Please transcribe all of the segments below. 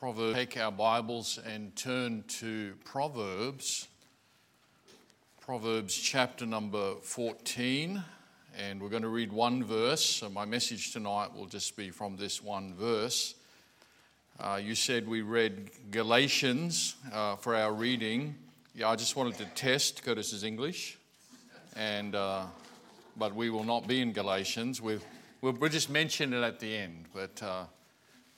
Proverbs. Take our Bibles and turn to Proverbs, Proverbs chapter number 14, and we're going to read one verse. So my message tonight will just be from this one verse. Uh, you said we read Galatians uh, for our reading. Yeah, I just wanted to test Curtis's English, and uh, but we will not be in Galatians. We've, we'll, we'll just mention it at the end, but. Uh,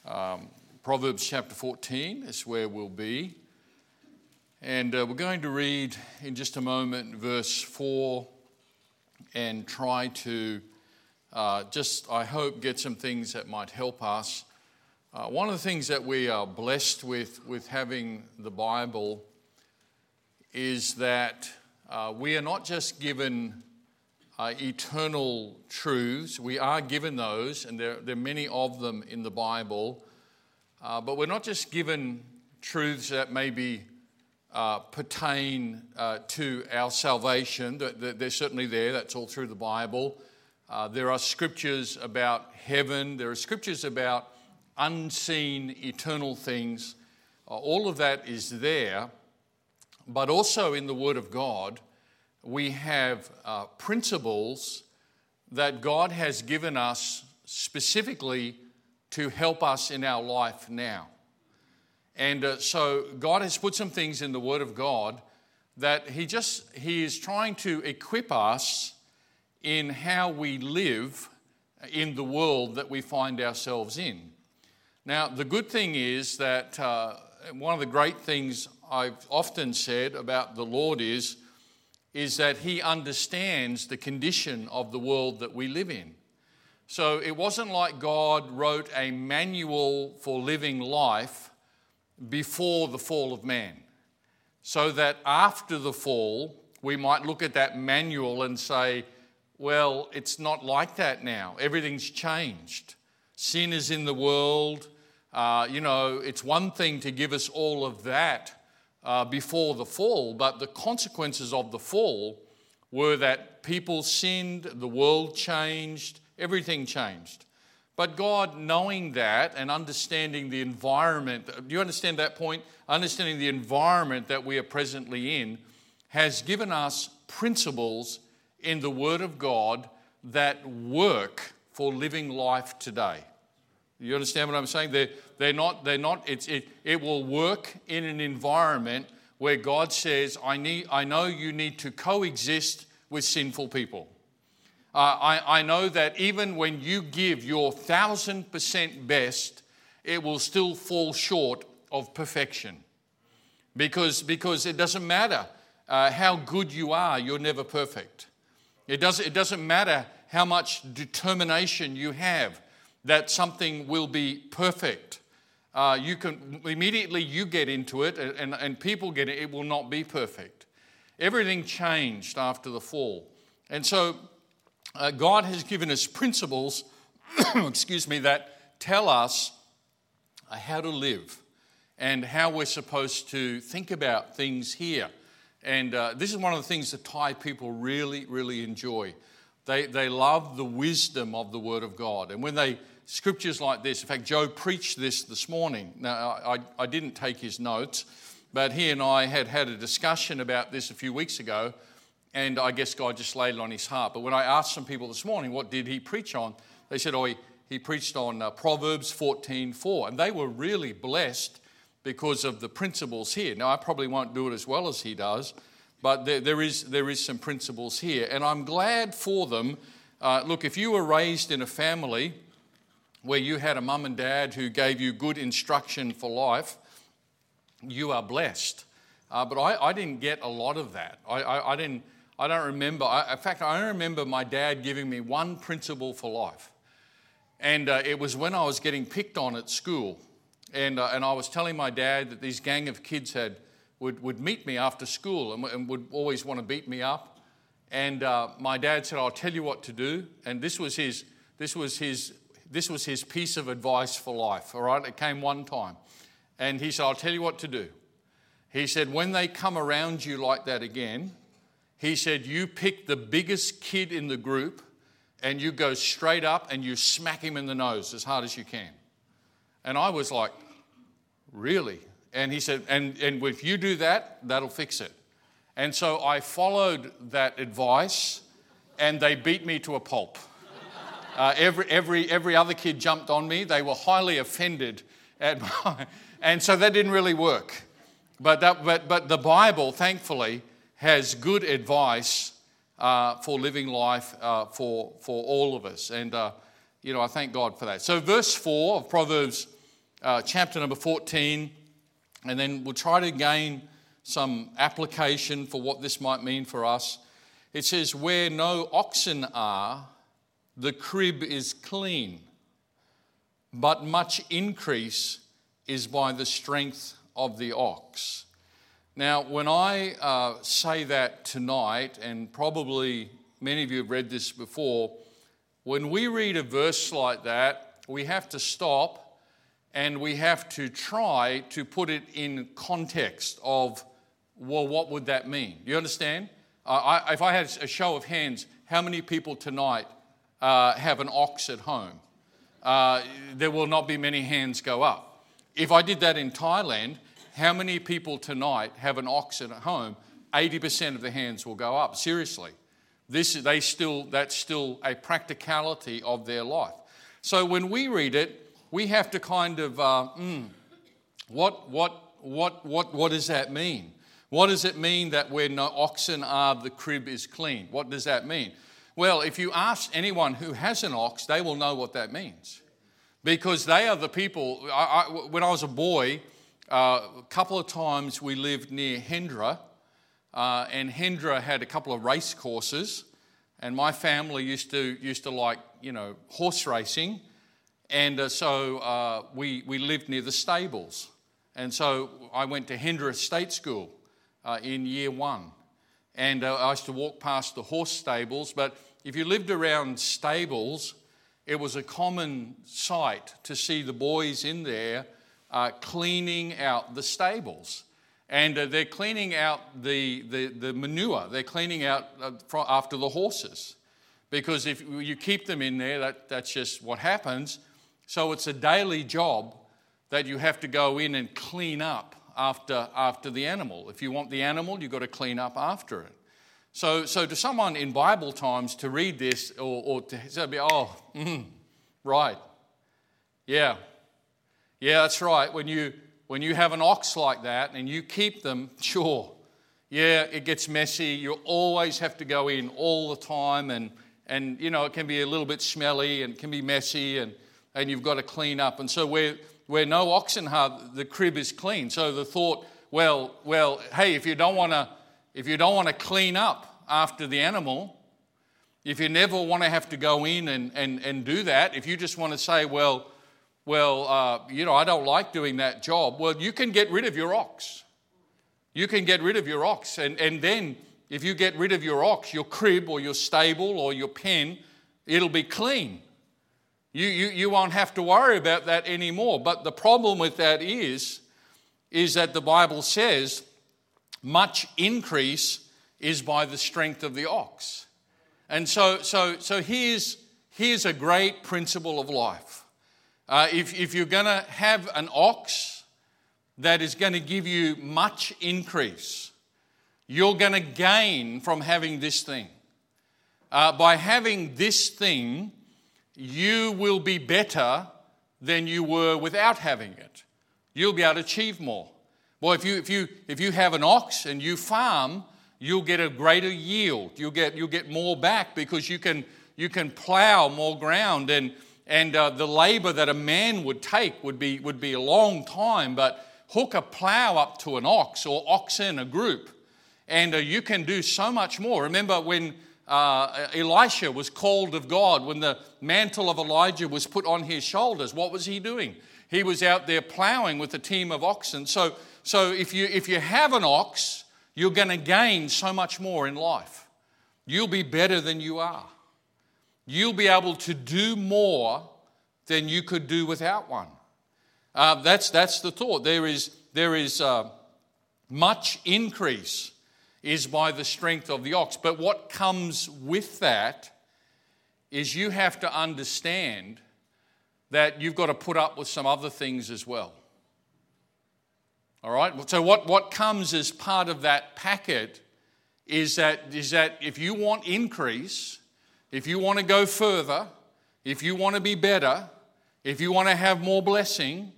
um, Proverbs chapter 14 is where we'll be. And uh, we're going to read in just a moment verse 4 and try to uh, just, I hope, get some things that might help us. Uh, one of the things that we are blessed with, with having the Bible, is that uh, we are not just given uh, eternal truths, we are given those, and there, there are many of them in the Bible. Uh, but we're not just given truths that maybe uh, pertain uh, to our salvation. They're certainly there, that's all through the Bible. Uh, there are scriptures about heaven, there are scriptures about unseen eternal things. Uh, all of that is there. But also in the Word of God, we have uh, principles that God has given us specifically to help us in our life now. And uh, so God has put some things in the Word of God that He just He is trying to equip us in how we live in the world that we find ourselves in. Now, the good thing is that uh, one of the great things I've often said about the Lord is, is that He understands the condition of the world that we live in. So it wasn't like God wrote a manual for living life before the fall of man. So that after the fall, we might look at that manual and say, well, it's not like that now. Everything's changed. Sin is in the world. Uh, you know, it's one thing to give us all of that uh, before the fall, but the consequences of the fall were that people sinned, the world changed, Everything changed. But God, knowing that and understanding the environment, do you understand that point? Understanding the environment that we are presently in, has given us principles in the Word of God that work for living life today. You understand what I'm saying? They're, they're not, they're not it's, it, it will work in an environment where God says, I, need, I know you need to coexist with sinful people. Uh, I, I know that even when you give your thousand percent best, it will still fall short of perfection. Because, because it doesn't matter uh, how good you are, you're never perfect. It doesn't, it doesn't matter how much determination you have that something will be perfect. Uh, you can immediately you get into it and, and people get it, it will not be perfect. Everything changed after the fall. And so uh, God has given us principles, excuse me, that tell us uh, how to live and how we're supposed to think about things here. And uh, this is one of the things that Thai people really, really enjoy. They, they love the wisdom of the Word of God. And when they, scriptures like this, in fact, Joe preached this this morning. Now, I, I didn't take his notes, but he and I had had a discussion about this a few weeks ago and I guess God just laid it on his heart. But when I asked some people this morning, what did he preach on? They said, oh, he, he preached on uh, Proverbs 14 4. And they were really blessed because of the principles here. Now, I probably won't do it as well as he does, but there, there, is, there is some principles here. And I'm glad for them. Uh, look, if you were raised in a family where you had a mum and dad who gave you good instruction for life, you are blessed. Uh, but I, I, didn't get a lot of that. I, I, I didn't. I don't remember. I, in fact, I don't remember my dad giving me one principle for life. And uh, it was when I was getting picked on at school. And, uh, and I was telling my dad that these gang of kids had, would, would meet me after school and, and would always want to beat me up. And uh, my dad said, I'll tell you what to do. And this was, his, this, was his, this was his piece of advice for life, all right? It came one time. And he said, I'll tell you what to do. He said, when they come around you like that again, he said, You pick the biggest kid in the group and you go straight up and you smack him in the nose as hard as you can. And I was like, Really? And he said, and, and if you do that, that'll fix it. And so I followed that advice, and they beat me to a pulp. Uh, every, every, every other kid jumped on me. They were highly offended at my, and so that didn't really work. But, that, but, but the Bible, thankfully, has good advice uh, for living life uh, for, for all of us. And, uh, you know, I thank God for that. So, verse 4 of Proverbs, uh, chapter number 14, and then we'll try to gain some application for what this might mean for us. It says, Where no oxen are, the crib is clean, but much increase is by the strength of the ox. Now, when I uh, say that tonight, and probably many of you have read this before, when we read a verse like that, we have to stop and we have to try to put it in context of, well, what would that mean? Do You understand? Uh, I, if I had a show of hands, how many people tonight uh, have an ox at home? Uh, there will not be many hands go up. If I did that in Thailand, how many people tonight have an ox at home? 80% of the hands will go up. Seriously. This, they still, that's still a practicality of their life. So when we read it, we have to kind of, uh, mm, what, what, what, what, what does that mean? What does it mean that where no oxen are, the crib is clean? What does that mean? Well, if you ask anyone who has an ox, they will know what that means. Because they are the people. I, I, when I was a boy, uh, a couple of times we lived near Hendra, uh, and Hendra had a couple of race courses, and my family used to used to like you know horse racing, and uh, so uh, we we lived near the stables, and so I went to Hendra State School uh, in year one. And I used to walk past the horse stables, but if you lived around stables, it was a common sight to see the boys in there uh, cleaning out the stables. And uh, they're cleaning out the, the, the, manure, they're cleaning out uh, after the horses. Because if you keep them in there, that, that's just what happens. So it's a daily job that you have to go in and clean up after, after the animal. If you want the animal, you've got to clean up after it. So, so to someone in Bible times to read this or, or to say, oh, mm, right, yeah, yeah, that's right. When you, when you have an ox like that and you keep them, sure, yeah, it gets messy. You always have to go in all the time and, and you know, it can be a little bit smelly and can be messy and, and you've got to clean up. And so where, where no oxen have, the crib is clean. So the thought, well, well, hey, if you don't want to, if you don't want to clean up after the animal, if you never want to have to go in and, and, and do that, if you just want to say, well, well, uh, you know, I don't like doing that job, well, you can get rid of your ox. You can get rid of your ox. And, and then, if you get rid of your ox, your crib or your stable or your pen, it'll be clean. You, you, you won't have to worry about that anymore. But the problem with that is, is that the Bible says much increase is by the strength of the ox. And so, so, so here's, here's a great principle of life. Uh, if, if you're going to have an ox that is going to give you much increase, you're going to gain from having this thing. Uh, by having this thing, you will be better than you were without having it. You'll be able to achieve more. Well, if you, if you, if you have an ox and you farm, you'll get a greater yield. You'll get, you'll get more back because you can, you can plow more ground. And, and uh, the labor that a man would take would be, would be a long time. But hook a plow up to an ox or oxen, a group, and uh, you can do so much more. Remember when uh, Elisha was called of God, when the mantle of Elijah was put on his shoulders, what was he doing? He was out there plowing with a team of oxen. So, so if, you, if you have an ox, you're going to gain so much more in life. You'll be better than you are. You'll be able to do more than you could do without one. Uh, that's, that's the thought. There is, there is uh, much increase is by the strength of the ox. But what comes with that is you have to understand that you've got to put up with some other things as well. All right? So, what, what comes as part of that packet is that, is that if you want increase, if you want to go further, if you want to be better, if you want to have more blessing,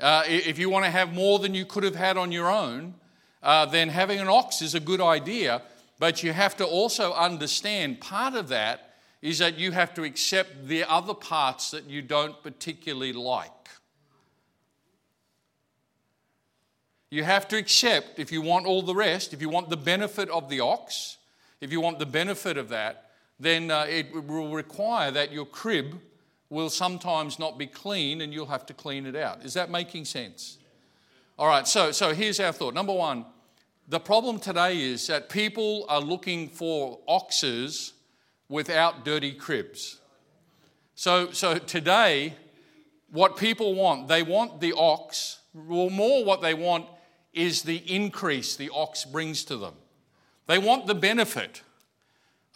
uh, if you want to have more than you could have had on your own, uh, then having an ox is a good idea. But you have to also understand part of that is that you have to accept the other parts that you don't particularly like. You have to accept, if you want all the rest, if you want the benefit of the ox, if you want the benefit of that, then uh, it will require that your crib will sometimes not be clean and you'll have to clean it out. Is that making sense? All right, so, so here's our thought. Number one, the problem today is that people are looking for oxes without dirty cribs. So, so today, what people want, they want the ox, well, more what they want is the increase the ox brings to them. They want the benefit,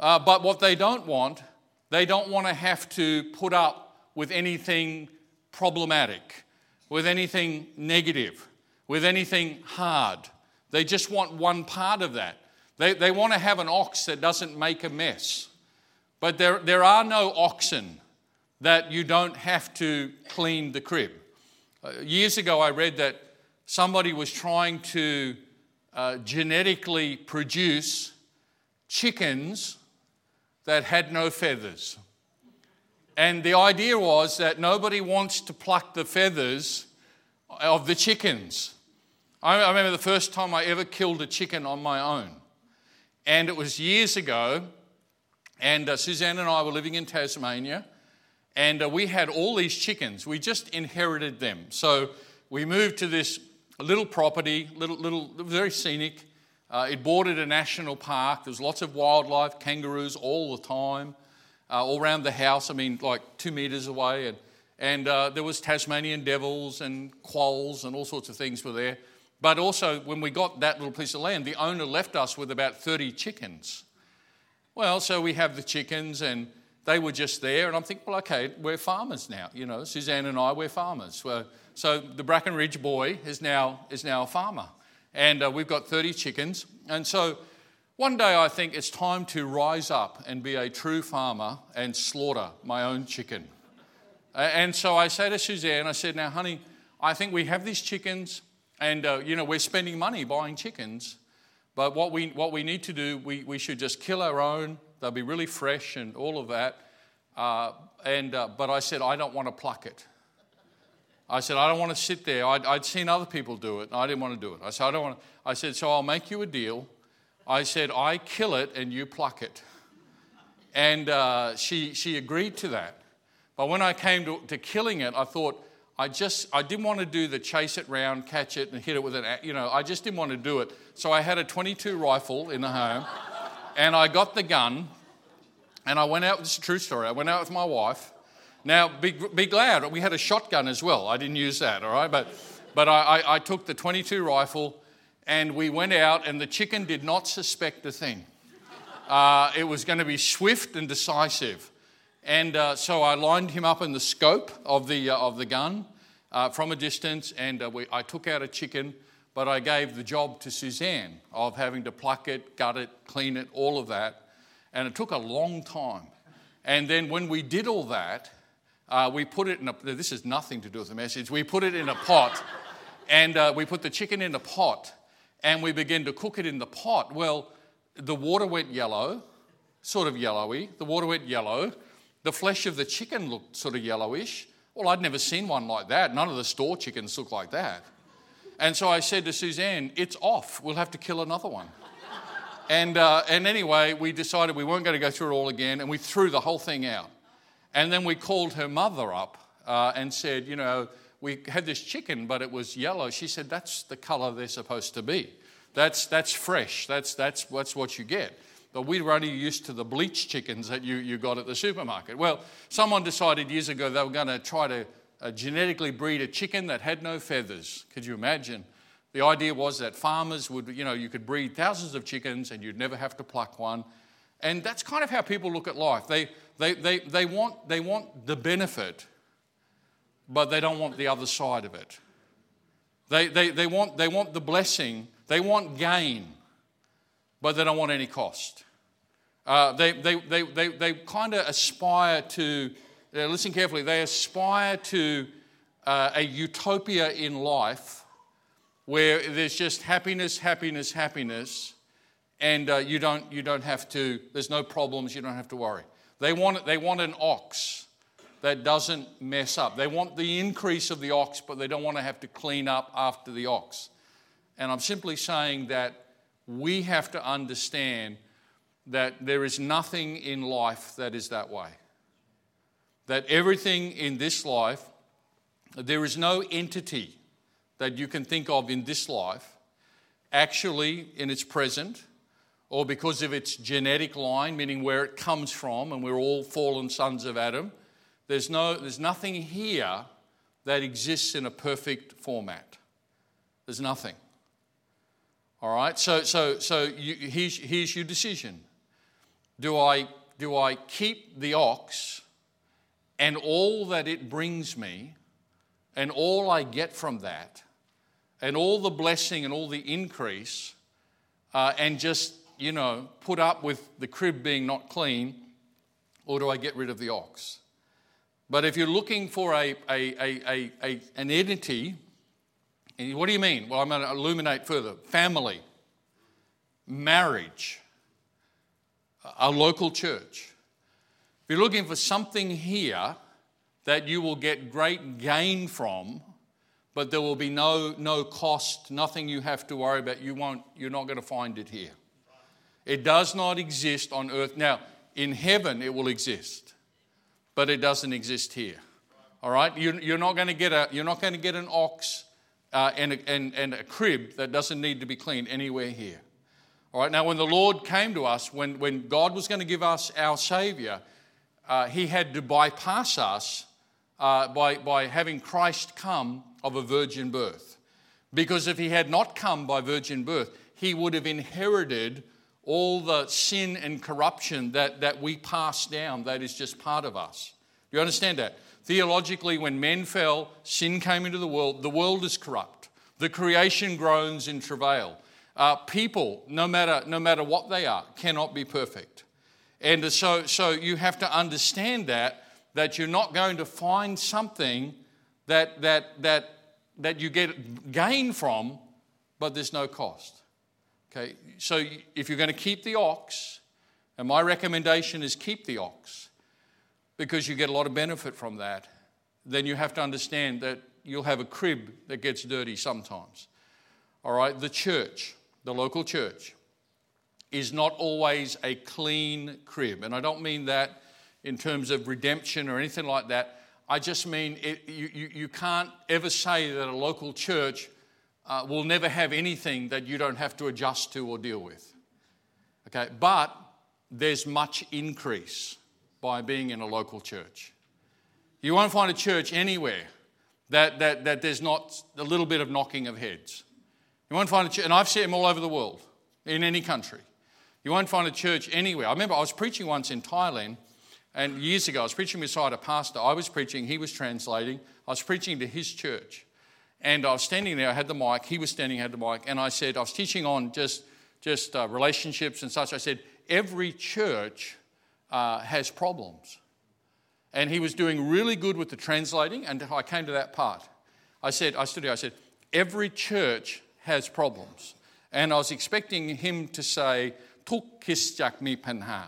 uh, but what they don't want, they don't want to have to put up with anything problematic, with anything negative, with anything hard. They just want one part of that. They, they want to have an ox that doesn't make a mess. But there, there are no oxen that you don't have to clean the crib. Uh, years ago, I read that somebody was trying to uh, genetically produce chickens that had no feathers. And the idea was that nobody wants to pluck the feathers of the chickens. I, remember the first time I ever killed a chicken on my own. And it was years ago. And uh, Suzanne and I were living in Tasmania. And uh, we had all these chickens. We just inherited them. So we moved to this little property, little, little, very scenic. Uh, it bordered a national park. There was lots of wildlife, kangaroos all the time, uh, all around the house. I mean, like two meters away, and and uh, there was Tasmanian devils and quolls and all sorts of things were there. But also, when we got that little piece of land, the owner left us with about 30 chickens. Well, so we have the chickens, and they were just there, and I'm thinking, well, okay, we're farmers now. You know, Suzanne and I, we're farmers. So the Brackenridge boy is now, is now a farmer. And uh, we've got 30 chickens. And so one day I think it's time to rise up and be a true farmer and slaughter my own chicken. And so I say to Suzanne, I said, now, honey, I think we have these chickens, and uh, you know we're spending money buying chickens, but what we what we need to do, we, we should just kill our own. They'll be really fresh and all of that. Uh, and uh, but I said I don't want to pluck it. I said, I don't want to sit there. I'd, I'd, seen other people do it, and I didn't want to do it. I said, I don't want to. I said, so I'll make you a deal. I said, I kill it and you pluck it. And uh, she, she agreed to that. But when I came to, to, killing it, I thought, I just, I didn't want to do the chase it round, catch it, and hit it with an, you know, I just didn't want to do it. So I had a 22 rifle in the home, and I got the gun, and I went out, this is a true story, I went out with my wife, now, be, be glad, we had a shotgun as well. I didn't use that, all right? But, but I, I, I took the 22 rifle and we went out, and the chicken did not suspect a thing. Uh, it was going to be swift and decisive. And uh, so I lined him up in the scope of the, uh, of the gun uh, from a distance, and uh, we, I took out a chicken, but I gave the job to Suzanne of having to pluck it, gut it, clean it, all of that. And it took a long time. And then when we did all that, uh, we put it in a, this is nothing to do with the message. We put it in a pot and uh, we put the chicken in a pot and we began to cook it in the pot. Well, the water went yellow, sort of yellowy. The water went yellow. The flesh of the chicken looked sort of yellowish. Well, I'd never seen one like that. None of the store chickens look like that. And so I said to Suzanne, It's off. We'll have to kill another one. And, uh, and anyway, we decided we weren't going to go through it all again, and we threw the whole thing out. And then we called her mother up uh, and said, you know, we had this chicken, but it was yellow. She said, that's the color they're supposed to be. That's, that's fresh. That's, that's, that's what you get. But we were only used to the bleached chickens that you, you got at the supermarket. Well, someone decided years ago they were going to try to uh, genetically breed a chicken that had no feathers. Could you imagine? The idea was that farmers would, you know, you could breed thousands of chickens and you'd never have to pluck one. And that's kind of how people look at life. They, they, they, they, want, they want the benefit, but they don't want the other side of it. They, they, they, want, they want the blessing, they want gain, but they don't want any cost. Uh, they, they, they, they, they kind of aspire to, uh, listen carefully, they aspire to uh, a utopia in life where there's just happiness, happiness, happiness, and uh, you, don't, you don't have to, there's no problems, you don't have to worry. They want, they want an ox that doesn't mess up. They want the increase of the ox, but they don't want to have to clean up after the ox. And I'm simply saying that we have to understand that there is nothing in life that is that way. That everything in this life, there is no entity that you can think of in this life, actually in its present, or because of its genetic line, meaning where it comes from, and we're all fallen sons of Adam there's, no, there's nothing here that exists in a perfect format. There's nothing. All right? So, so, so you, here's, here's your decision. Do I, do I keep the ox and all that it brings me and all I get from that and all the blessing and all the increase uh, and just, you know, put up with the crib being not clean or do I get rid of the ox? But if you're looking for a, a, a, an entity, what do you mean? Well, I'm going to illuminate further family, marriage, a local church. If you're looking for something here that you will get great gain from, but there will be no, no cost, nothing you have to worry about, you won't, you're not going to find it here. It does not exist on earth. Now, in heaven, it will exist but it doesn't exist here. All right? You're not going to get, a, you're not going to get an ox uh, and, a, and, and a crib that doesn't need to be cleaned anywhere here. All right? Now, when the Lord came to us, when, when God was going to give us our Savior, uh, He had to bypass us uh, by, by having Christ come of a virgin birth. Because if He had not come by virgin birth, He would have inherited all the sin and corruption that, that we pass down, that is just part of us. Do you understand that? Theologically, when men fell, sin came into the world, the world is corrupt. The creation groans in travail. Uh, people, no matter, no matter what they are, cannot be perfect. And so, so you have to understand that, that you're not going to find something that, that, that, that you get gain from, but there's no cost. Okay, so if you're going to keep the ox, and my recommendation is keep the ox because you get a lot of benefit from that, then you have to understand that you'll have a crib that gets dirty sometimes. All right, the church, the local church, is not always a clean crib. And I don't mean that in terms of redemption or anything like that. I just mean it, you, you, you can't ever say that a local church uh, will never have anything that you don't have to adjust to or deal with. Okay, but there's much increase by being in a local church. You won't find a church anywhere that, that, that there's not a little bit of knocking of heads. You won't find a church, and I've seen them all over the world, in any country. You won't find a church anywhere. I remember I was preaching once in Thailand, and years ago, I was preaching beside a pastor. I was preaching, he was translating. I was preaching to his church. And I was standing there, I had the mic, he was standing, had the mic, and I said, I was teaching on just, just uh, relationships and such. I said, every church uh, has problems. And he was doing really good with the translating, and I came to that part. I said, I stood here, I said, every church has problems. And I was expecting him to say, Tuk mi panha.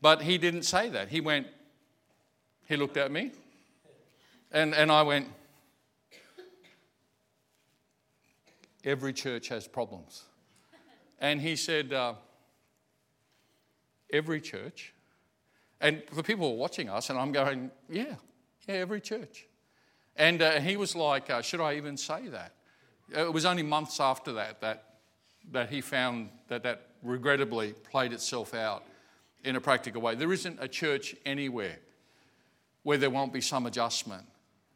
But he didn't say that. He went, he looked at me, and, and I went, Every church has problems. And he said, uh, Every church. And the people were watching us, and I'm going, Yeah, yeah, every church. And uh, he was like, uh, Should I even say that? It was only months after that that, that he found that that regrettably played itself out in a practical way. There isn't a church anywhere where there won't be some adjustment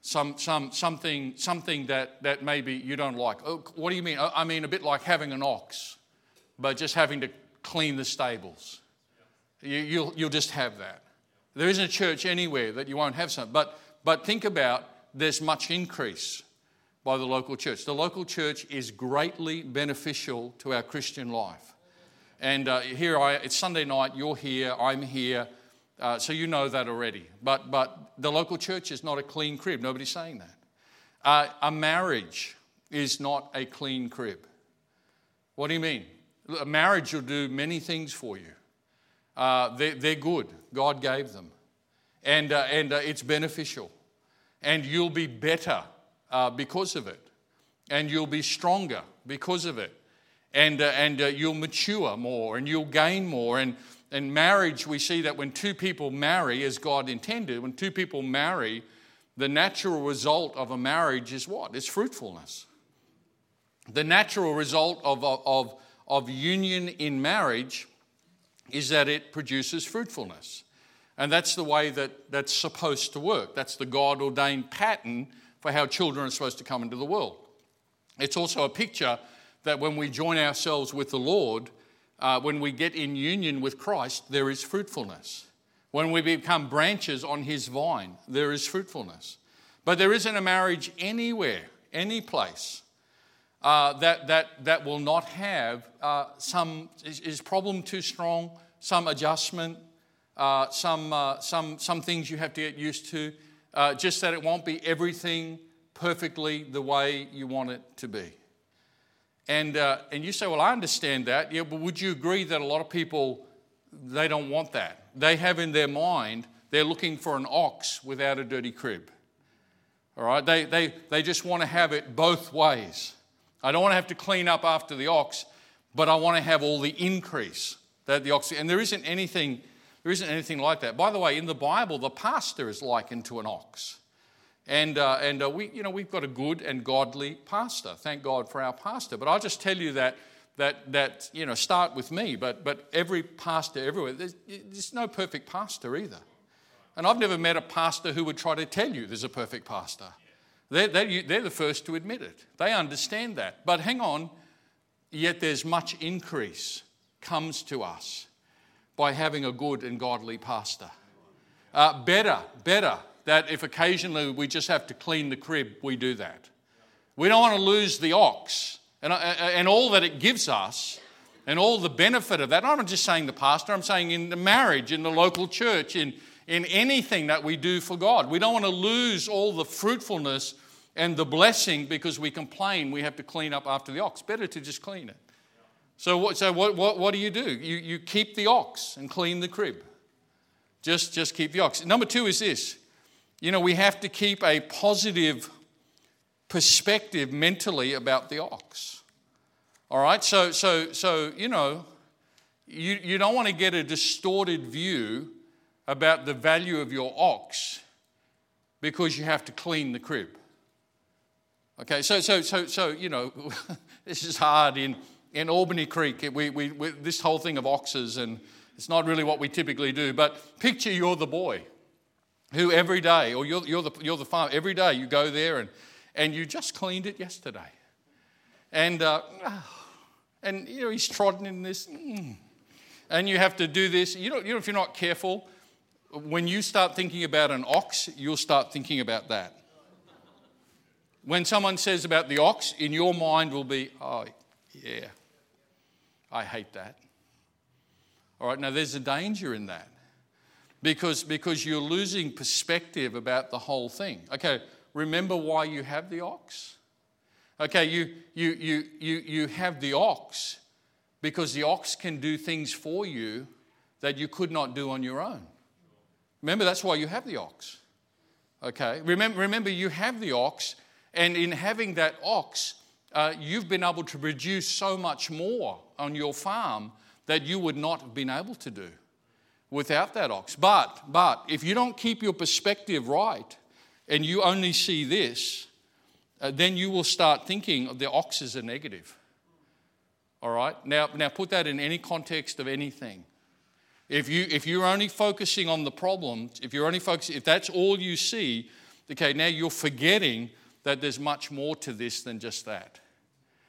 some, some, something, something that, that maybe you don't like. Oh, what do you mean? I mean, a bit like having an ox, but just having to clean the stables. You, you'll, you'll just have that. There isn't a church anywhere that you won't have some. But, but think about there's much increase. by the local church. The local church is greatly beneficial to our Christian life. And uh, here I, it's Sunday night, you're here, I'm here, uh, so you know that already. But, but the local church is not a clean crib. Nobody's saying that. Uh, a marriage is not a clean crib. What do you mean? A marriage will do many things for you. Uh, they're, they're, good. God gave them. And, uh, and uh, it's beneficial. And you'll be better uh, because of it. And you'll be stronger because of it and, and you'll mature more and you'll gain more. And in marriage, we see that when two people marry as God intended, when two people marry, the natural result of a marriage is what? It's fruitfulness. The natural result of, of, of union in marriage is that it produces fruitfulness. And that's the way that that's supposed to work. That's the God ordained pattern for how children are supposed to come into the world. It's also a picture that when we join ourselves with the Lord, uh, when we get in union with Christ, there is fruitfulness. When we become branches on His vine, there is fruitfulness. But there isn't a marriage anywhere, any place, uh, that, that, that will not have uh, some, is, is, problem too strong, some adjustment, uh, some, uh, some, some things you have to get used to, uh, just that it won't be everything perfectly the way you want it to be. And, uh, and you say, well, I understand that. Yeah, but would you agree that a lot of people, they don't want that? They have in their mind, they're looking for an ox without a dirty crib. All right? They, they, they just want to have it both ways. I don't want to have to clean up after the ox, but I want to have all the increase that the ox. And there isn't anything, there isn't anything like that. By the way, in the Bible, the pastor is likened to an ox. And, uh, and uh, we, you know, we've got a good and godly pastor. Thank God for our pastor. But I'll just tell you that, that, that you know, start with me, but, but every pastor everywhere, there's, there's no perfect pastor either. And I've never met a pastor who would try to tell you there's a perfect pastor. They're, they're, they're the first to admit it. They understand that. But hang on, yet there's much increase comes to us by having a good and godly pastor. Uh, better, better that if occasionally we just have to clean the crib, we do that. We don't want to lose the ox and, uh, uh, and all that it gives us and all the benefit of that. I'm not just saying the pastor, I'm saying in the marriage, in the local church, in, in anything that we do for God. We don't want to lose all the fruitfulness and the blessing because we complain we have to clean up after the ox. Better to just clean it. So, what, so what, what, what do you do? You, you keep the ox and clean the crib. Just, just keep the ox. Number two is this you know, we have to keep a positive perspective mentally about the ox. All right? So, so, so you know, you, you don't want to get a distorted view about the value of your ox because you have to clean the crib. Okay, so, so, so, so you know, this is hard in, in Albany Creek. We, we, we, this whole thing of oxes, and it's not really what we typically do, but picture you're the boy who every day, or you're, you're, the, you're the farmer, every day you go there and, and you just cleaned it yesterday. And, uh, and you know, he's trodden in this, mm, and you have to do this. You know, you know, if you're not careful, when you start thinking about an ox, you'll start thinking about that. When someone says about the ox, in your mind will be, oh, yeah, I hate that. All right, now there's a danger in that because, because you're losing perspective about the whole thing. Okay, remember why you have the ox? Okay, you, you, you, you, you have the ox because the ox can do things for you that you could not do on your own. Remember, that's why you have the ox. Okay, remember, remember you have the ox, and in having that ox, uh, you've been able to produce so much more on your farm that you would not have been able to do without that ox. But, but, if you don't keep your perspective right and you only see this, uh, then you will start thinking the ox is a negative. All right? Now, now put that in any context of anything. If, you, if you're only focusing on the problem, if you're only focusing, if that's all you see, okay, now you're forgetting that there's much more to this than just that.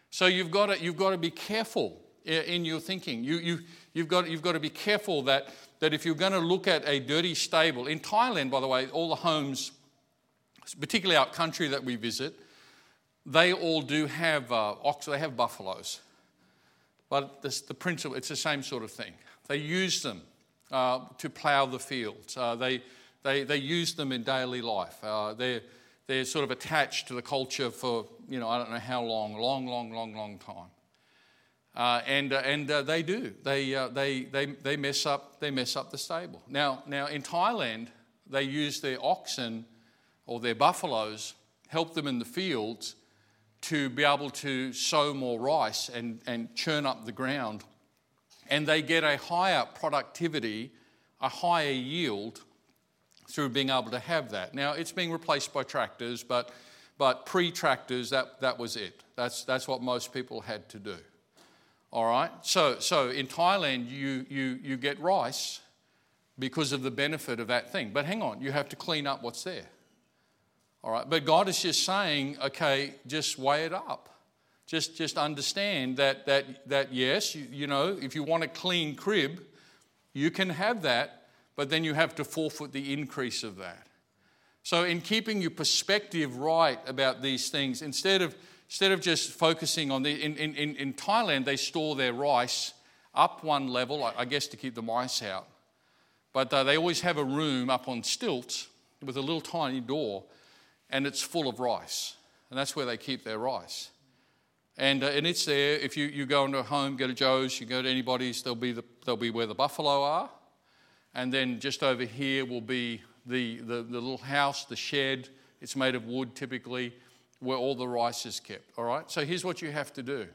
So you've got to, you've got to be careful in your thinking. You, you, you've, got, you've got to be careful that that if you're going to look at a dirty stable, in Thailand, by the way, all the homes, particularly our country that we visit, they all do have uh, ox, they have buffaloes. But this, the principle, it's the same sort of thing. They use them uh, to plough the fields. Uh, they, they, they use them in daily life. Uh, they're, they're sort of attached to the culture for, you know, I don't know how long, long, long, long, long time. Uh, and uh, and uh, they do. They, uh, they, they, they, mess up, they mess up the stable. Now, now, in Thailand, they use their oxen or their buffaloes, help them in the fields to be able to sow more rice and, and churn up the ground. And they get a higher productivity, a higher yield through being able to have that. Now, it's being replaced by tractors, but, but pre tractors, that, that was it. That's, that's what most people had to do. All right? So, so in Thailand, you, you, you get rice because of the benefit of that thing. But hang on, you have to clean up what's there. All right? But God is just saying, okay, just weigh it up. Just, just understand that, that, that yes, you, you know, if you want a clean crib, you can have that, but then you have to forfeit the increase of that. So, in keeping your perspective right about these things, instead of, instead of just focusing on the, in, in, in Thailand, they store their rice up one level, I guess to keep the mice out. But uh, they always have a room up on stilts with a little tiny door, and it's full of rice. And that's where they keep their rice. And, uh, and it's there. If you, you go into a home, go to Joe's, you go to anybody's, they'll be, the, they'll be where the buffalo are. And then just over here will be the, the, the little house, the shed. It's made of wood typically, where all the rice is kept. All right? So here's what you have to do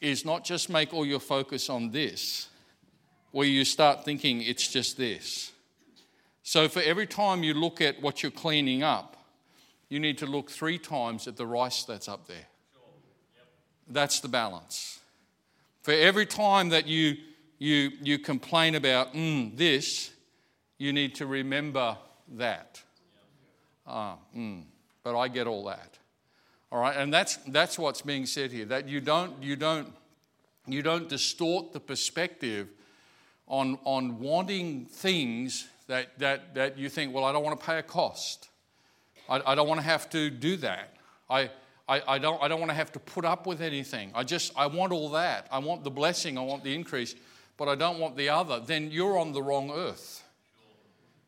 is not just make all your focus on this, where you start thinking it's just this. So for every time you look at what you're cleaning up, you need to look three times at the rice that's up there. That's the balance. For every time that you you, you complain about mm, this, you need to remember that. Ah, mm, but I get all that. All right, and that's, that's what's being said here that you don't, you, don't, you don't distort the perspective on, on wanting things that, that, that you think, well, I don't want to pay a cost. I, I don't want to have to do that. I, I, I, don't, I don't want to have to put up with anything. I just, I want all that. I want the blessing. I want the increase but I don't want the other, then you're on the wrong earth.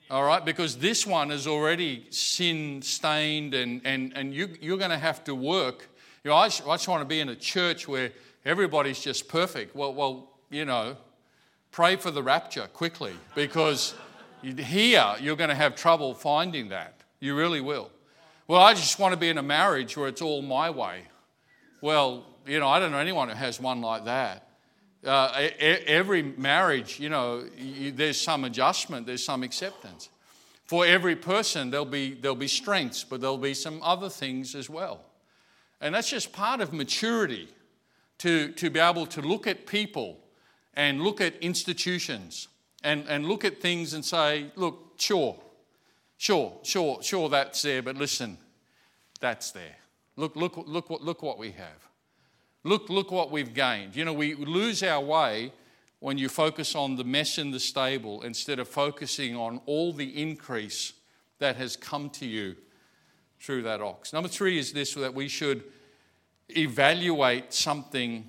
All right, because this one is already sin stained, and, and, and you, you're going to have to work. You know, I just, I just want to be in a church where everybody's just perfect. Well, well, you know, pray for the rapture quickly because here you're going to have trouble finding that. You really will. Well, I just want to be in a marriage where it's all my way. Well, you know, I don't know anyone who has one like that. Uh, every marriage, you know, you, there's some adjustment, there's some acceptance. For every person, there'll be, there'll be strengths, but there'll be some other things as well. And that's just part of maturity to, to be able to look at people and look at institutions and, and look at things and say, look, sure, sure, sure, sure, that's there, but listen, that's there. Look, look, look, look, look what we have. Look, look what we've gained. You know, we lose our way when you focus on the mess in the stable instead of focusing on all the increase that has come to you through that ox. Number three is this that we should evaluate something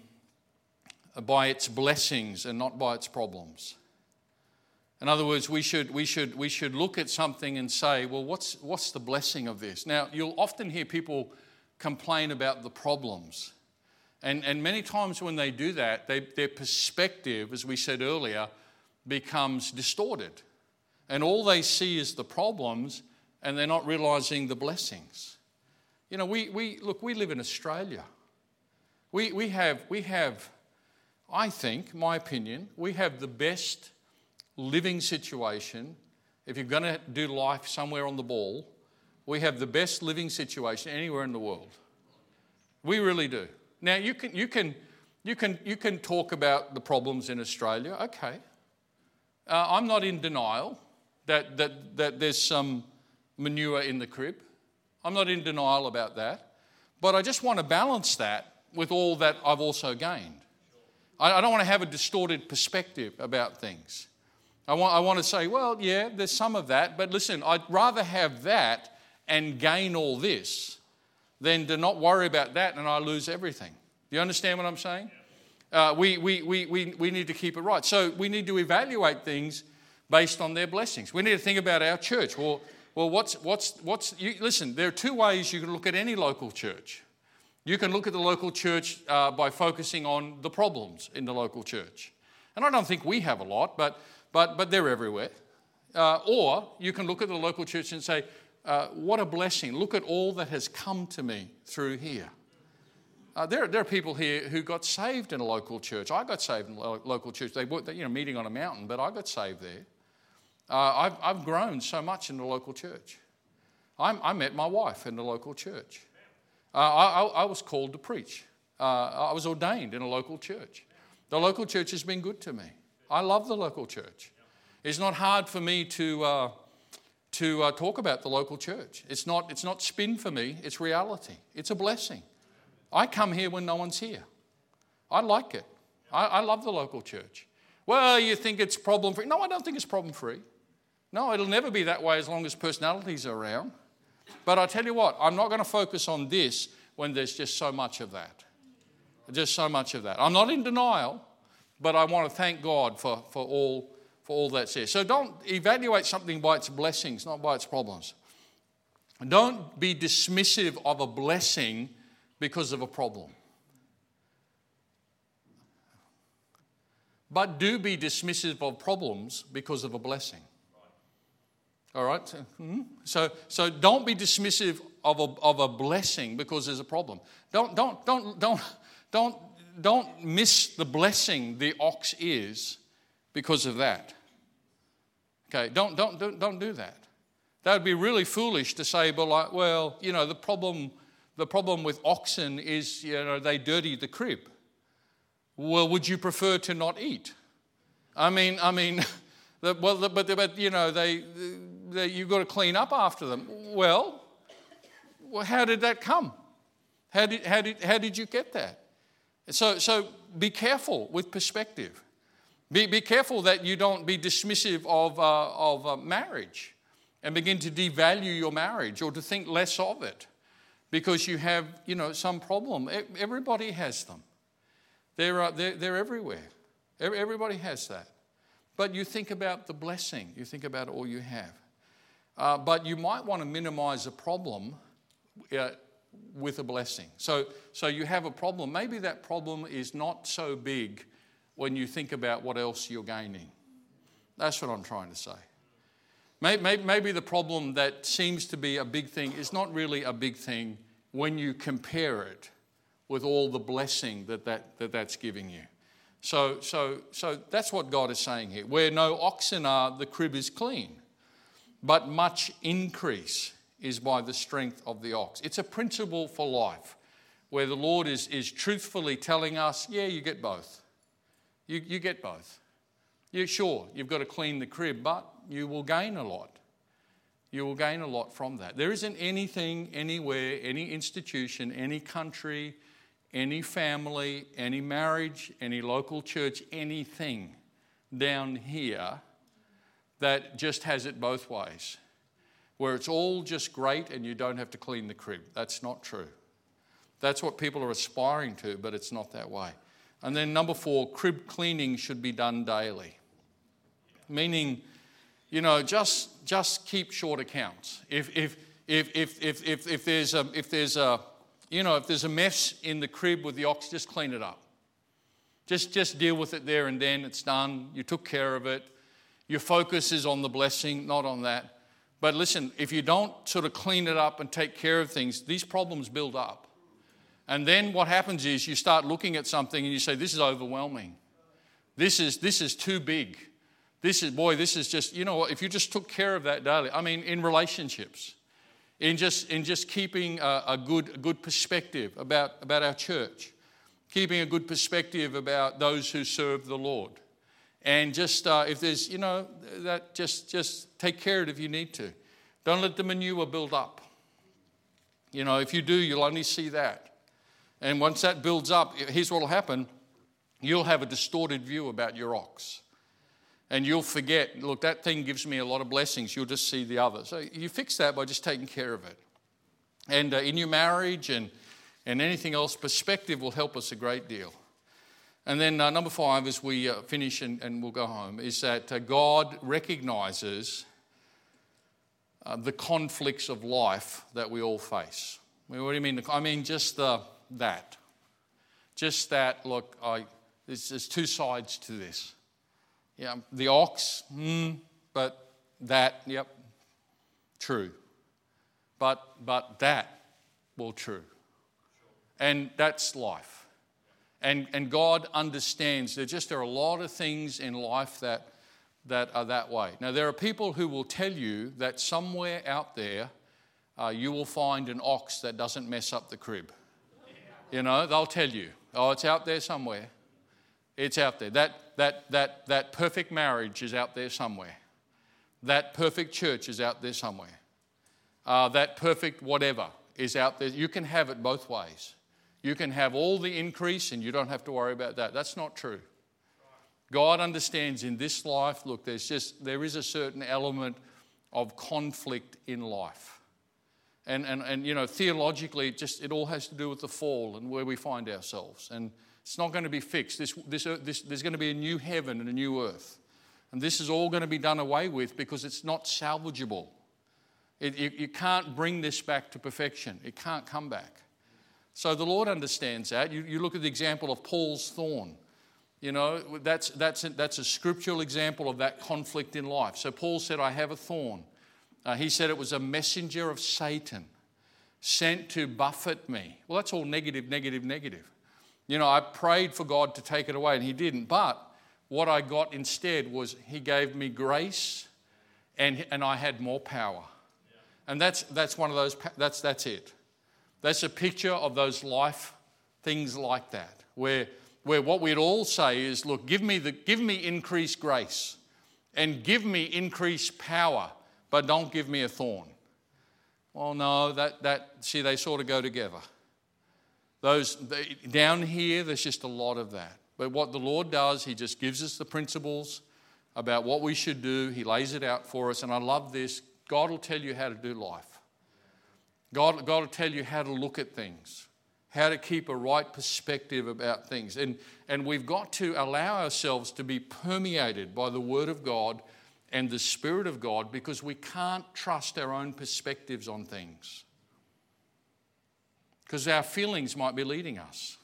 by its blessings and not by its problems. In other words, we should, we should, we should look at something and say, well, what's, what's the blessing of this? Now, you'll often hear people complain about the problems. And, and many times when they do that, they, their perspective, as we said earlier, becomes distorted. And all they see is the problems, and they're not realizing the blessings. You know, we, we look, we live in Australia. We, we, have, we have, I think, my opinion, we have the best living situation. If you're going to do life somewhere on the ball, we have the best living situation anywhere in the world. We really do. Now, you can, you can, you can, you can talk about the problems in Australia. Okay. Uh, I'm not in denial that, that, that there's some manure in the crib. I'm not in denial about that. But I just want to balance that with all that I've also gained. I, I don't want to have a distorted perspective about things. I want, I want to say, well, yeah, there's some of that, but listen, I'd rather have that and gain all this then to not worry about that and I lose everything. Do you understand what I'm saying? Uh, we, we, we, we, we need to keep it right. So we need to evaluate things based on their blessings. We need to think about our church. Well, well what's, what's, what's you, listen, there are two ways you can look at any local church. You can look at the local church uh, by focusing on the problems in the local church. And I don't think we have a lot, but, but, but they're everywhere. Uh, or you can look at the local church and say, uh, what a blessing. Look at all that has come to me through here. Uh, there, there are people here who got saved in a local church. I got saved in a local church. They were you know, meeting on a mountain, but I got saved there. Uh, I've, I've grown so much in the local church. I'm, i met my wife in the local church. Uh, I, I, was called to preach. Uh, I was ordained in a local church. The local church has been good to me. I love the local church. It's not hard for me to, uh, to uh, talk about the local church. It's not, it's not spin for me, it's reality. It's a blessing. I come here when no one's here. I like it. I, I love the local church. Well, you think it's problem free. No, I don't think it's problem free. No, it'll never be that way as long as personalities are around. But I tell you what, I'm not going to focus on this when there's just so much of that. Just so much of that. I'm not in denial, but I want to thank God for, for, all, for all that's there. So don't evaluate something by its blessings, not by its problems. Don't be dismissive of a blessing because of a problem. But do be dismissive of problems because of a blessing. All right? So, hmm? so, so don't be dismissive of a, of a blessing because there's a problem. Don't, don't, don't, don't, don't, don't miss the blessing the ox is because of that. Okay, don't, don't, don't, don't do that. That would be really foolish to say, but like, well, you know, the problem the problem with oxen is, you know, they dirty the crib. Well, would you prefer to not eat? I mean, I mean, the, well, the, but, but you know, they, they, you've got to clean up after them. Well, well how did that come? How did, how did, how did you get that? So, so be careful with perspective. Be, be careful that you don't be dismissive of, uh, of uh, marriage and begin to devalue your marriage or to think less of it because you have, you know, some problem. Everybody has them. They're, uh, they're, they're everywhere. Everybody has that. But you think about the blessing, you think about all you have. Uh, but you might want to minimize a problem uh, with a blessing. So, so you have a problem. Maybe that problem is not so big when you think about what else you're gaining. That's what I'm trying to say. Maybe the problem that seems to be a big thing is not really a big thing when you compare it with all the blessing that, that, that that's giving you. So, so, so that's what God is saying here. Where no oxen are, the crib is clean, but much increase is by the strength of the ox. It's a principle for life where the Lord is, is truthfully telling us, yeah, you get both. You, you get both. You sure, you've got to clean the crib, but you will gain a lot. You will gain a lot from that. There isn't anything, anywhere, any institution, any country, any family, any marriage, any local church, anything down here that just has it both ways, where it's all just great and you don't have to clean the crib. That's not true. That's what people are aspiring to, but it's not that way. And then number four, crib cleaning should be done daily, meaning you know, just, just keep short accounts. If, if, if, if, if, if, if, there's a, if there's a, you know, if there's a mess in the crib with the ox, just clean it up. Just, just deal with it there and then. It's done. You took care of it. Your focus is on the blessing, not on that. But listen, if you don't sort of clean it up and take care of things, these problems build up. And then what happens is you start looking at something and you say, This is overwhelming. This is, this is too big. This is, boy, this is just, you know, if you just took care of that daily, I mean, in relationships, in just, in just keeping a, a good, a good perspective about, about our church, keeping a good perspective about those who serve the Lord. And just, uh, if there's, you know, that just, just take care of it if you need to. Don't let the manure build up. You know, if you do, you'll only see that. And once that builds up, here's what will happen you'll have a distorted view about your ox and you'll forget, look, that thing gives me a lot of blessings. You'll just see the other. So you fix that by just taking care of it. And uh, in your marriage and, and anything else, perspective will help us a great deal. And then uh, number five, as we uh, finish and, and, we'll go home, is that uh, God recognizes uh, the conflicts of life that we all face. What do you mean? I mean just the, that. Just that, look, I, there's, there's two sides to this. Yeah, the ox, hmm, but that, yep, true. But, but that, well, true. And that's life. And, and God understands there just there are a lot of things in life that, that are that way. Now, there are people who will tell you that somewhere out there uh, you will find an ox that doesn't mess up the crib. You know, they'll tell you, oh, it's out there somewhere. It's out there. That, that, that, that perfect marriage is out there somewhere. That perfect church is out there somewhere. Uh, that perfect whatever is out there. You can have it both ways. You can have all the increase and you don't have to worry about that. That's not true. God understands in this life, look, there's just, there is a certain element of conflict in life. And, and, and you know, theologically, just, it all has to do with the fall and where we find ourselves. And it's not going to be fixed. This, this, uh, this, there's going to be a new heaven and a new earth. And this is all going to be done away with because it's not salvageable. It, you, you can't bring this back to perfection, it can't come back. So the Lord understands that. You, you look at the example of Paul's thorn. You know, that's, that's, a, that's a scriptural example of that conflict in life. So Paul said, I have a thorn. Uh, he said it was a messenger of Satan sent to buffet me. Well, that's all negative, negative, negative. You know, I prayed for God to take it away and He didn't. But what I got instead was He gave me grace and, and I had more power. And that's, that's one of those, that's, that's it. That's a picture of those life things like that, where, where what we'd all say is, look, give me, the, give me increased grace and give me increased power, but don't give me a thorn. Well, no, that, that see, they sort of go together. Those they, down here, there's just a lot of that. But what the Lord does, He just gives us the principles about what we should do. He lays it out for us, and I love this. God will tell you how to do life. God, God will tell you how to look at things, how to keep a right perspective about things. And, and we've got to allow ourselves to be permeated by the Word of God and the Spirit of God because we can't trust our own perspectives on things. Because our feelings might be leading us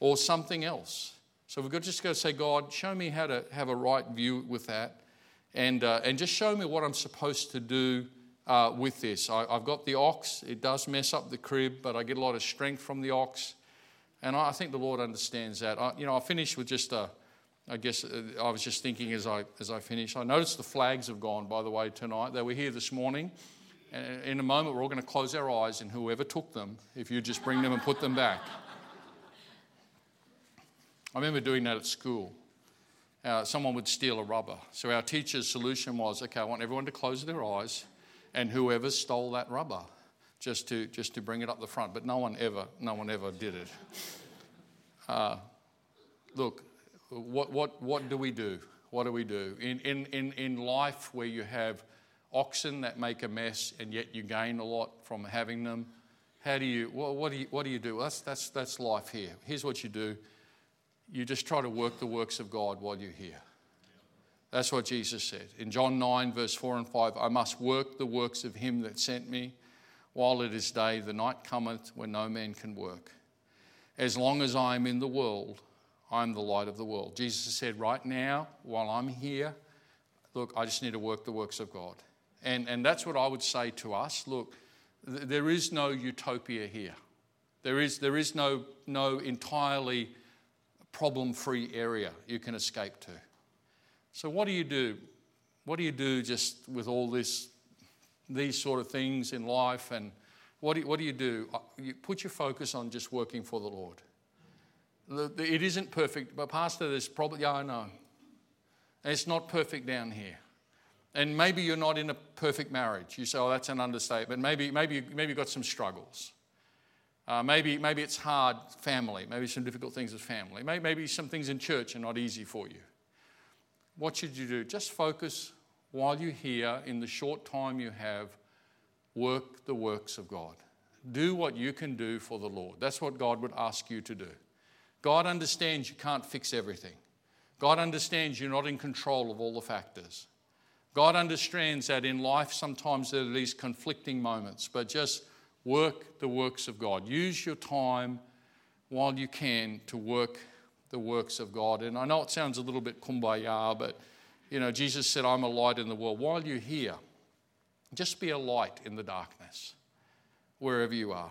or something else. So we've got to just go say, God, show me how to have a right view with that and, uh, and just show me what I'm supposed to do uh, with this. I, have got the ox, it does mess up the crib, but I get a lot of strength from the ox. And I, I think the Lord understands that. I, you know, I finished with just a, I guess uh, I was just thinking as I, as I finished. I noticed the flags have gone, by the way, tonight. They were here this morning. And in a moment, we're all going to close our eyes, and whoever took them, if you just bring them and put them back. I remember doing that at school. Uh, someone would steal a rubber. So our teacher's solution was okay, I want everyone to close their eyes and whoever stole that rubber just to, just to bring it up the front. But no one ever, no one ever did it. Uh, look, what, what, what do we do? What do we do? In, in, in, in life where you have oxen that make a mess and yet you gain a lot from having them, how do you, what, what do you, what do, you do? That's, that's, that's life here. Here's what you do. You just try to work the works of God while you're here. That's what Jesus said. In John 9, verse 4 and 5, I must work the works of him that sent me while it is day. The night cometh when no man can work. As long as I am in the world, I am the light of the world. Jesus said, Right now, while I'm here, look, I just need to work the works of God. And, and that's what I would say to us. Look, th- there is no utopia here. There is, there is no, no entirely problem free area you can escape to. So, what do you do? What do you do just with all this, these sort of things in life? And what do what do, you do? Uh, you put your focus on just working for the Lord. It isn't perfect, but Pastor, there's probably, yeah, I know. It's not perfect down here. And maybe you're not in a perfect marriage. You say, oh, that's an understatement. Maybe, maybe, maybe you've got some struggles. Uh, maybe, maybe it's hard family. Maybe some difficult things with family. Maybe, maybe some things in church are not easy for you what should you do? Just focus while you're here in the short time you have, work the works of God. Do what you can do for the Lord. That's what God would ask you to do. God understands you can't fix everything. God understands you're not in control of all the factors. God understands that in life sometimes there are these conflicting moments, but just work the works of God. Use your time while you can to work the works of God. And I know it sounds a little bit kumbaya, but you know, Jesus said, I'm a light in the world. While you're here, just be a light in the darkness, wherever you are.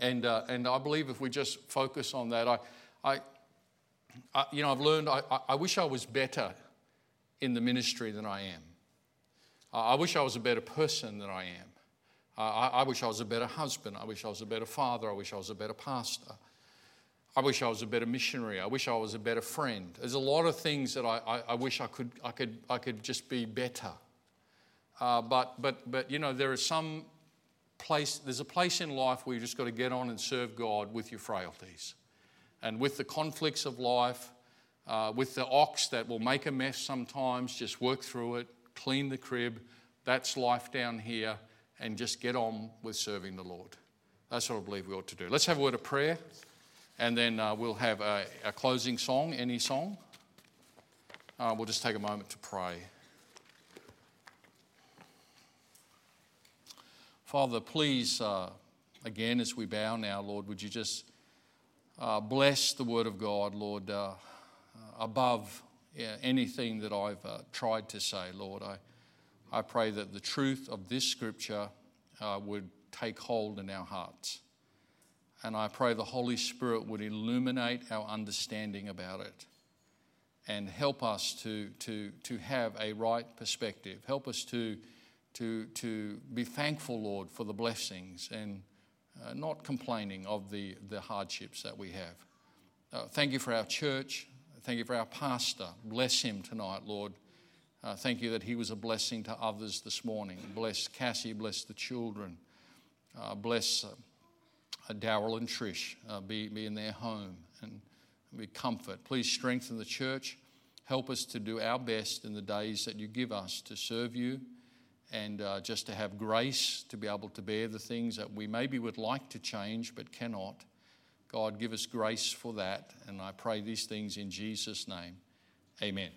And, uh, and I believe if we just focus on that, I, I, I you know, I've learned, I, I wish I was better in the ministry than I am. I wish I was a better person than I am. I, I wish I was a better husband. I wish I was a better father. I wish I was a better pastor. I wish I was a better missionary. I wish I was a better friend. There's a lot of things that I, I, I wish I could, I, could, I could just be better. Uh, but, but, but, you know, there is some place, there's a place in life where you just got to get on and serve God with your frailties. And with the conflicts of life, uh, with the ox that will make a mess sometimes, just work through it, clean the crib. That's life down here, and just get on with serving the Lord. That's what I believe we ought to do. Let's have a word of prayer, and then uh, we'll have a, a, closing song, any song. Uh, we'll just take a moment to pray. Father, please, uh, again, as we bow now, Lord, would you just uh, bless the word of God, Lord, uh, uh above anything that I've uh, tried to say, Lord. I, I pray that the truth of this scripture uh, would take hold in our hearts. And I pray the Holy Spirit would illuminate our understanding about it and help us to, to, to have a right perspective. Help us to to, to be thankful, Lord, for the blessings and uh, not complaining of the, the hardships that we have. Uh, thank you for our church. Thank you for our pastor. Bless him tonight, Lord. Uh, thank you that he was a blessing to others this morning. Bless Cassie, bless the children. Uh, bless uh, Daryl and Trish. Uh, be, be in their home and be comfort. Please strengthen the church. Help us to do our best in the days that you give us to serve you and uh, just to have grace to be able to bear the things that we maybe would like to change but cannot. God, give us grace for that. And I pray these things in Jesus' name. Amen.